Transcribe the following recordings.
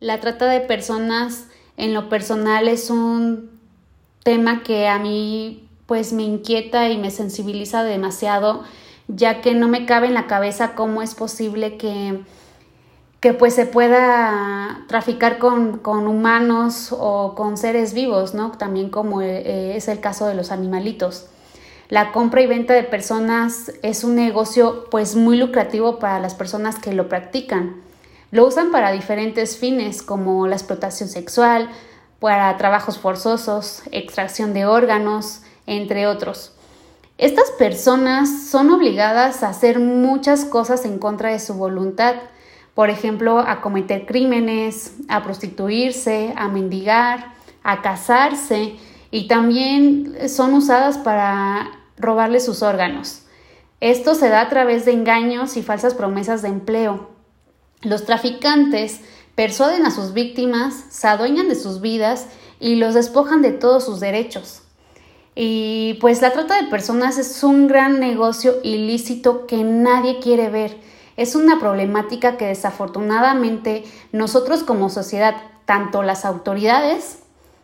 La trata de personas en lo personal es un tema que a mí pues me inquieta y me sensibiliza demasiado, ya que no me cabe en la cabeza cómo es posible que, que pues se pueda traficar con, humanos o con seres vivos, ¿no? También como eh, es el caso de los animalitos. La compra y venta de personas es un negocio pues muy lucrativo para las personas que lo practican. Lo usan para diferentes fines como la explotación sexual, para trabajos forzosos, extracción de órganos, entre otros. Estas personas son obligadas a hacer muchas cosas en contra de su voluntad, por ejemplo, a cometer crímenes, a prostituirse, a mendigar, a casarse y también son usadas para robarle sus órganos. Esto se da a través de engaños y falsas promesas de empleo. Los traficantes persuaden a sus víctimas, se adueñan de sus vidas y los despojan de todos sus derechos. Y pues la trata de personas es un gran negocio ilícito que nadie quiere ver. Es una problemática que desafortunadamente nosotros como sociedad, tanto las autoridades,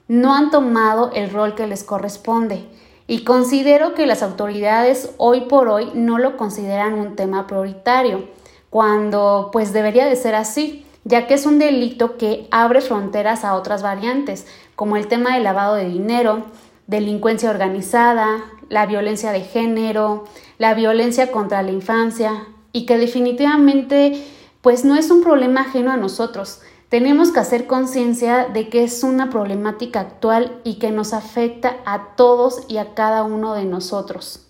no han tomado el rol que les corresponde. Y considero que las autoridades hoy por hoy no lo consideran un tema prioritario, cuando pues debería de ser así, ya que es un delito que abre fronteras a otras variantes, como el tema del lavado de dinero, delincuencia organizada, la violencia de género, la violencia contra la infancia, y que definitivamente pues no es un problema ajeno a nosotros, tenemos que hacer conciencia de que es una problemática actual y que nos afecta a todos y a cada uno de nosotros.